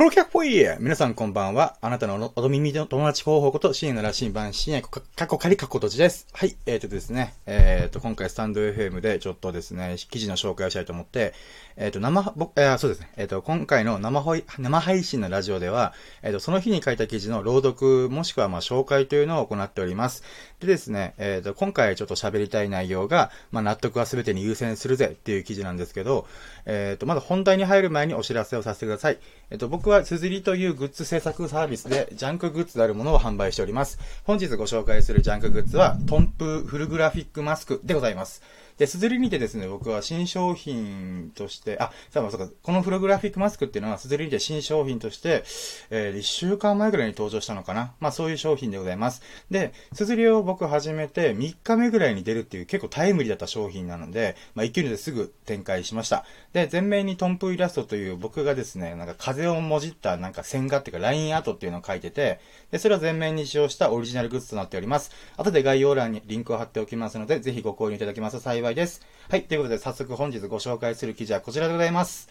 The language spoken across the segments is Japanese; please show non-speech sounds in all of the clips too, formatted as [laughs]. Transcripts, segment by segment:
プロキャッポイ皆さんこんばんは。あなたのお耳の友達候補こと、深夜の羅針盤、深夜過去仮過去土地です。はい、えーとですね、えーと、今回スタンド FM でちょっとですね、記事の紹介をしたいと思って、えっ、ー、と、生、僕、えー、そうですね、えっ、ー、と、今回の生ほい、生配信のラジオでは、えっ、ー、と、その日に書いた記事の朗読、もしくはまあ紹介というのを行っております。でですね、えっ、と、今回ちょっと喋りたい内容が、まあ、納得は全てに優先するぜっていう記事なんですけど、えっ、と、まず本題に入る前にお知らせをさせてください。えっ、と、僕は綴りというグッズ制作サービスで、ジャンクグッズであるものを販売しております。本日ご紹介するジャンクグッズは、トンプフルグラフィックマスクでございます。で、すずりにてですね、僕は新商品として、あ、さあ、そうか、このフログラフィックマスクっていうのは、すずりにて新商品として、えー、1週間前ぐらいに登場したのかな。まあ、そういう商品でございます。で、すずりを僕始めて3日目ぐらいに出るっていう結構タイムリーだった商品なので、まあ、勢いですぐ展開しました。で、前面にトンプイラストという僕がですね、なんか風をもじったなんか線画っていうかラインアートっていうのを書いてて、で、それを前面に使用したオリジナルグッズとなっております。後で概要欄にリンクを貼っておきますので、ぜひご購入いただけますと幸いです。はい。ということで、早速本日ご紹介する記事はこちらでございます。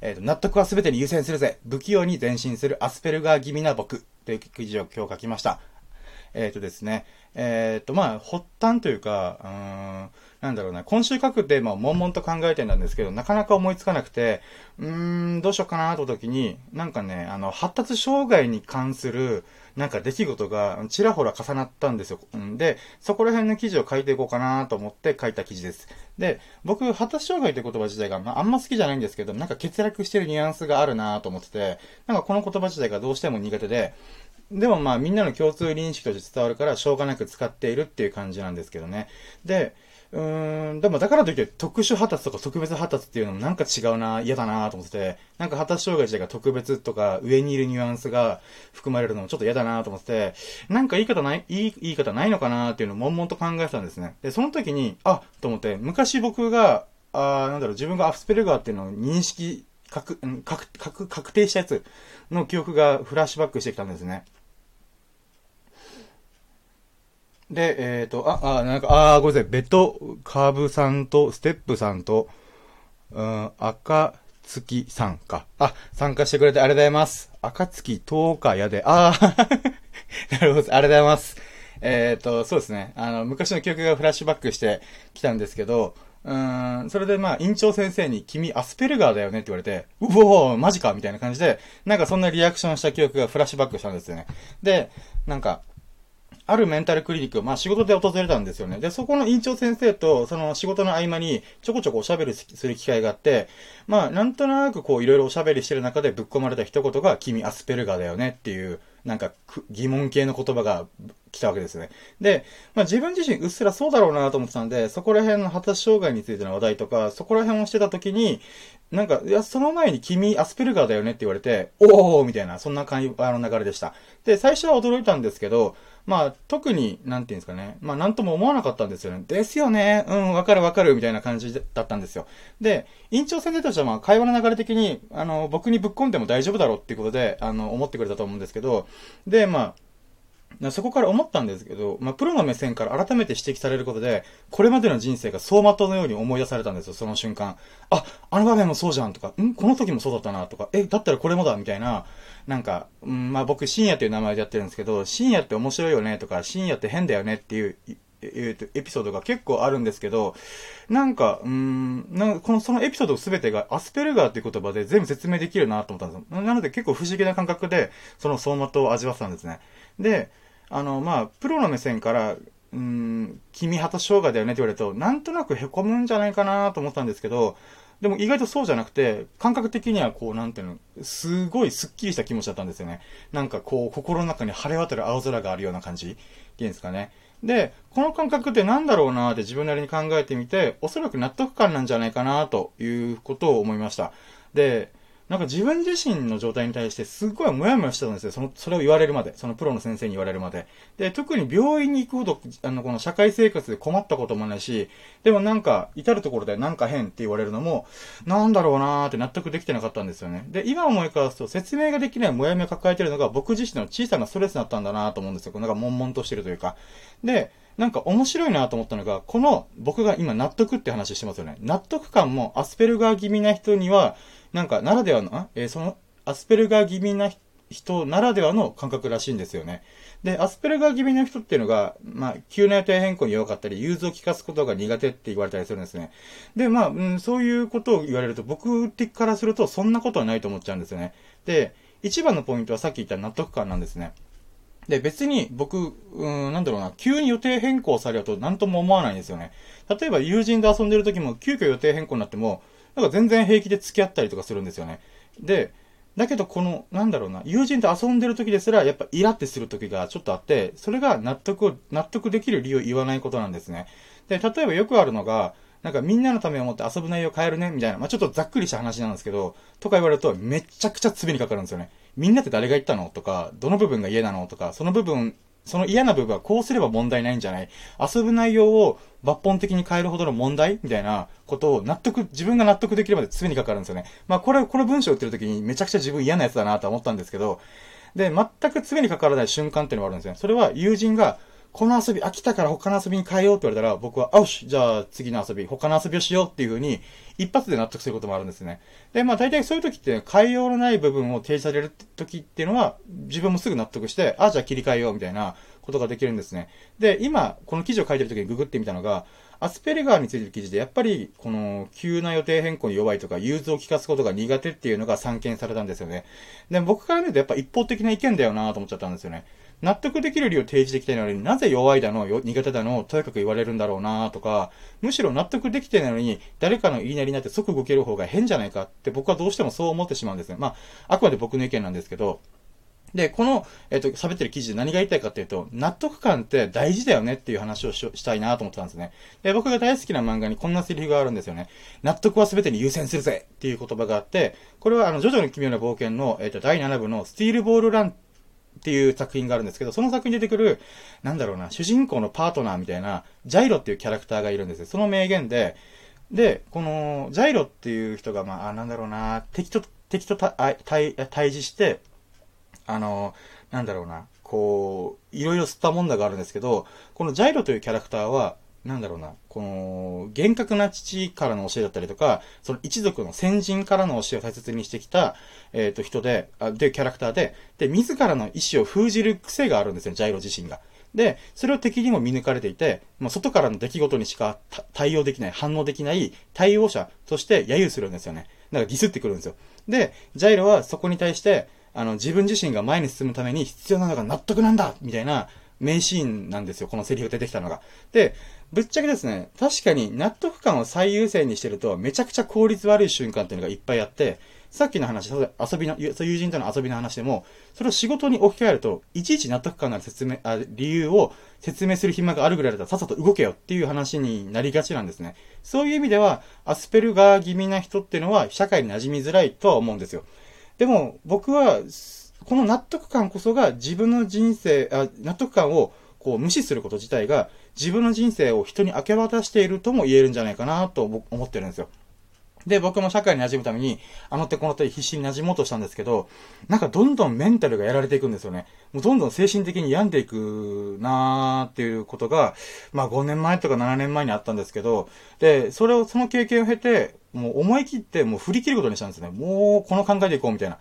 えっ、ー、と、納得は全てに優先するぜ。不器用に前進するアスペルガー気味な僕。という記事を今日書きました。えっ、ー、とですね。えっ、ー、と、まあ、発端というか、うん、なんだろうな、今週書くテーマを悶々と考えてたんですけど、なかなか思いつかなくて、うーん、どうしようかなと時に、なんかね、あの、発達障害に関する、なんか出来事がちらほら重なったんですよ。んで、そこら辺の記事を書いていこうかなと思って書いた記事です。で、僕、発達障害って言葉自体が、まあ、あんま好きじゃないんですけど、なんか欠落してるニュアンスがあるなと思ってて、なんかこの言葉自体がどうしても苦手で、でもまあみんなの共通認識として伝わるからしょうがなく使っているっていう感じなんですけどね。で、うん、でもだからといって特殊発達とか特別発達っていうのもなんか違うな、嫌だなと思ってて、なんか発達障害自体が特別とか上にいるニュアンスが含まれるのもちょっと嫌だなと思ってて、なんか言い方ない、いい言い方ないのかなっていうのを悶々と考えてたんですね。で、その時に、あ、と思って、昔僕が、あなんだろう、自分がアフスペルガーっていうのを認識、確、確、確、確定したやつの記憶がフラッシュバックしてきたんですね。で、えっ、ー、と、あ、あ、なんか、あ、ごめんなさい。ベトカーブさんと、ステップさんと、うん、赤月さんか。あ、参加してくれてありがとうございます。赤月10日やで、あ [laughs] なるほど、ありがとうございます。えっ、ー、と、そうですね。あの、昔の記憶がフラッシュバックしてきたんですけど、うん、それでまあ、院長先生に、君アスペルガーだよねって言われて、うおー、マジかみたいな感じで、なんかそんなリアクションした記憶がフラッシュバックしたんですよね。で、なんか、あるメンタルクリニック、まあ仕事で訪れたんですよね。で、そこの院長先生と、その仕事の合間に、ちょこちょこおしゃべりする機会があって、まあ、なんとなくこう、いろいろおしゃべりしてる中でぶっ込まれた一言が、君アスペルガーだよねっていう、なんか、疑問系の言葉が来たわけですね。で、まあ自分自身うっすらそうだろうなと思ってたんで、そこら辺の発達障害についての話題とか、そこら辺をしてた時に、なんか、いや、その前に君アスペルガーだよねって言われて、おーみたいな、そんな感じ、の流れでした。で、最初は驚いたんですけど、まあ、特に、なんていうんですかね。まあ、なんとも思わなかったんですよね。ですよね。うん、わかるわかる、みたいな感じだったんですよ。で、院長先生としては、まあ、会話の流れ的に、あの、僕にぶっ込んでも大丈夫だろうっていうことで、あの、思ってくれたと思うんですけど、で、まあ、そこから思ったんですけど、まあ、プロの目線から改めて指摘されることで、これまでの人生が走馬灯のように思い出されたんですよ、その瞬間。あ、あの場面もそうじゃんとか、ん？この時もそうだったなとか、え、だったらこれもだみたいな、なんか、うん、まあ、僕、深夜という名前でやってるんですけど、深夜って面白いよねとか、深夜って変だよねっていう、えー、とエピソードが結構あるんですけど、なんか、うん、なんかこの、そのエピソードすべてがアスペルガーっていう言葉で全部説明できるなと思ったんですよ。なので結構不思議な感覚で、その走馬灯を味わってたんですね。で、あの、まあ、プロの目線から、うん、君旗生姜だよねって言われると、なんとなく凹むんじゃないかなと思ったんですけど、でも意外とそうじゃなくて、感覚的にはこう、なんていうの、すごいスッキリした気持ちだったんですよね。なんかこう、心の中に晴れ渡る青空があるような感じっていうんですかね。で、この感覚って何だろうなって自分なりに考えてみて、おそらく納得感なんじゃないかなということを思いました。で、なんか自分自身の状態に対してすっごいモヤモヤしてたんですよ。その、それを言われるまで。そのプロの先生に言われるまで。で、特に病院に行くほど、あの、この社会生活で困ったこともないし、でもなんか、至るところでなんか変って言われるのも、なんだろうなーって納得できてなかったんですよね。で、今思い返すと、説明ができないモヤモヤ抱えてるのが僕自身の小さなストレスだったんだなと思うんですよ。なんか悶々としてるというか。で、なんか面白いなと思ったのが、この僕が今納得って話してますよね。納得感もアスペルガー気味な人には、なんか、ならではの、えー、その、アスペルガー気味な人ならではの感覚らしいんですよね。で、アスペルガー気味の人っていうのが、まあ、急な予定変更に弱かったり、融通を聞かすことが苦手って言われたりするんですね。で、まあ、うん、そういうことを言われると、僕的からすると、そんなことはないと思っちゃうんですよね。で、一番のポイントはさっき言った納得感なんですね。で、別に僕、うん、なんだろうな、急に予定変更されると何とも思わないんですよね。例えば友人と遊んでる時も急遽予定変更になっても、なんか全然平気で付き合ったりとかするんですよね。で、だけどこの、なんだろうな、友人と遊んでる時ですら、やっぱイラってする時がちょっとあって、それが納得を、納得できる理由を言わないことなんですね。で、例えばよくあるのが、なんかみんなのためを思って遊ぶ内容変えるね、みたいな、まあ、ちょっとざっくりした話なんですけど、とか言われるとめちゃくちゃ罪にかかるんですよね。みんなって誰が言ったの？とか、どの部分が嫌なの？とか、その部分その嫌な部分はこうすれば問題ないんじゃない？遊ぶ内容を抜本的に変えるほどの問題みたいなことを納得、自分が納得できるまで常にかかるんですよね。まあこれ、この文章を打ってる時にめちゃくちゃ自分嫌なやつだなと思ったんですけど、で、全く常にかからない瞬間っていうのがあるんですよ。それは友人が、この遊び飽きたから他の遊びに変えようって言われたら、僕は、あよし、じゃあ次の遊び、他の遊びをしようっていう風に、一発で納得することもあるんですね。で、まあ大体そういう時って、変えようのない部分を提示される時っていうのは、自分もすぐ納得して、あ、じゃあ切り替えようみたいなことができるんですね。で、今、この記事を書いてる時にググってみたのが、アスペルガーについてる記事で、やっぱり、この、急な予定変更に弱いとか、融通を聞かすことが苦手っていうのが散見されたんですよね。で、僕から見るとやっぱ一方的な意見だよなと思っちゃったんですよね。納得できる理由を提示できてないのになぜ弱いだの、苦手だの、とやかく言われるんだろうなとか、むしろ納得できてないのに、誰かの言いなりになって即動ける方が変じゃないかって僕はどうしてもそう思ってしまうんですね。まあ、あくまで僕の意見なんですけど、で、この、えっ、と、喋ってる記事で何が言いたいかっていうと、納得感って大事だよねっていう話をしたいなと思ってたんですね。で、僕が大好きな漫画にこんなセリフがあるんですよね。納得は全てに優先するぜっていう言葉があって、これはあの、ジョジョの奇妙な冒険の、えっ、と、第7部のスティールボールランっていう作品があるんですけど、その作品に出てくる、なんだろうな、主人公のパートナーみたいな、ジャイロっていうキャラクターがいるんですよ。その名言で、で、この、ジャイロっていう人が、まあ、なんだろうな、敵と、敵と対対峙して、あの、なんだろうな、こう、いろいろ吸ったもんだがあるんですけど、このジャイロというキャラクターは、なんだろうな、この、厳格な父からの教えだったりとか、その一族の先人からの教えを大切にしてきた、えっ、ー、と、人で、あ、で、キャラクターで、で、自らの意志を封じる癖があるんですよ、ジャイロ自身が。で、それを敵にも見抜かれていて、まあ、外からの出来事にしか対応できない、反応できない対応者として揶揄するんですよね。だからディスってくるんですよ。で、ジャイロはそこに対して、あの、自分自身が前に進むために必要なのが納得なんだみたいな名シーンなんですよ、このセリフ出てきたのが。で、ぶっちゃけですね、確かに納得感を最優先にしてると、めちゃくちゃ効率悪い瞬間っていうのがいっぱいあって、さっきの話、遊びの、友人との遊びの話でも、それを仕事に置き換えると、いちいち納得感のある説明、あ理由を説明する暇があるぐらいだったらさっさと動けよっていう話になりがちなんですね。そういう意味では、アスペルガー気味な人っていうのは、社会に馴染みづらいとは思うんですよ。でも、僕は、この納得感こそが自分の人生、あ納得感をこう無視すること自体が自分の人生を人に明け渡しているとも言えるんじゃないかなと思ってるんですよ。で、僕も社会に馴染むために、あの手この手必死に馴染もうとしたんですけど、なんかどんどんメンタルがやられていくんですよね。もうどんどん精神的に病んでいくなーっていうことが、まあ5年前とか7年前にあったんですけど、で、それを、その経験を経て、もう思い切ってもう振り切ることにしたんですね。もうこの考えでいこうみたいな。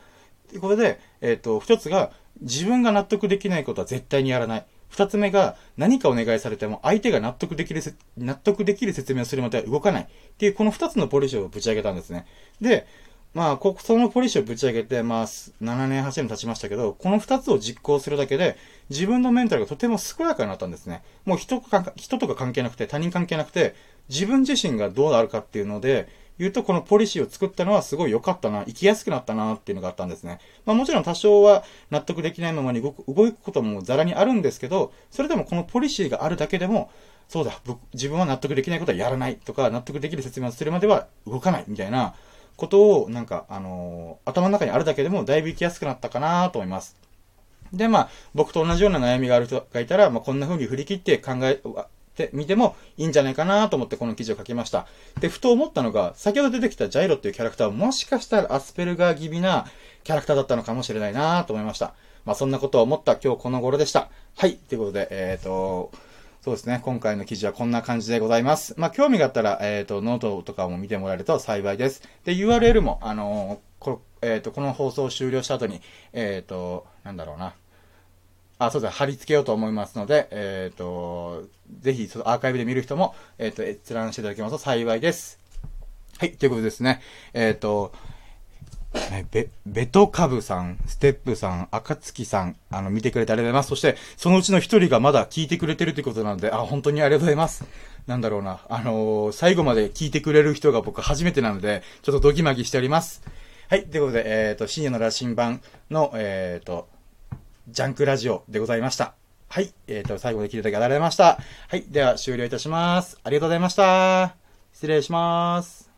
ということで、えっ、ー、と、一つが、自分が納得できないことは絶対にやらない。二つ目が、何かお願いされても相手が納得できる、納得できる説明をするまでは動かない。っていう、この二つのポリシーをぶち上げたんですね。で、まあ、こ、そのポリシーをぶち上げて、まあ、7年、8年経ちましたけど、この二つを実行するだけで、自分のメンタルがとても健やかになったんですね。もう人か、人とか関係なくて、他人関係なくて、自分自身がどうなるかっていうので、言うと、このポリシーを作ったのはすごい良かったな、生きやすくなったなっていうのがあったんですね。まあもちろん多少は納得できないままに動く動くこともザラにあるんですけど、それでもこのポリシーがあるだけでも、そうだ、自分は納得できないことはやらないとか、納得できる説明をするまでは動かないみたいなことを、なんか、あのー、頭の中にあるだけでもだいぶ生きやすくなったかなと思います。で、まあ、僕と同じような悩みがある人がいたら、まあ、こんな風に振り切って考え、てみてもいいんじゃないかなと思ってこの記事を書きました。で、ふと思ったのが、先ほど出てきたジャイロっていうキャラクターはもしかしたらアスペルガー気味なキャラクターだったのかもしれないなと思いました。まあそんなことを思った今日この頃でした。はい。ということで、えっ、ー、と、そうですね。今回の記事はこんな感じでございます。まあ、興味があったら、えっ、ー、と、ノートとかも見てもらえると幸いです。で、URL も、あのーこえっ、と、この放送を終了した後に、えっ、と、なんだろうな。あ、そうです貼り付けようと思いますので、えっ、と、ぜひ、そのアーカイブで見る人も、えっ、と、閲覧していただけますと幸いです。はい、ということですね。えっ、と、ねベ、ベトカブさん、ステップさん、赤月さん、あの、見てくれてありがとうございます。そして、そのうちの一人がまだ聞いてくれてるということなので、あ、本当にありがとうございます。なんだろうな。あのー最後まで聞いてくれる人が僕初めてなので、ちょっとドキマギしております。はい、ということで、えっ、と、深夜の羅針盤の、えっ、と、ジャンクラジオでございました。はい、えっ、と、最後で聞いていただきありがとうございました。はい、では終了いたします。ありがとうございました。失礼します。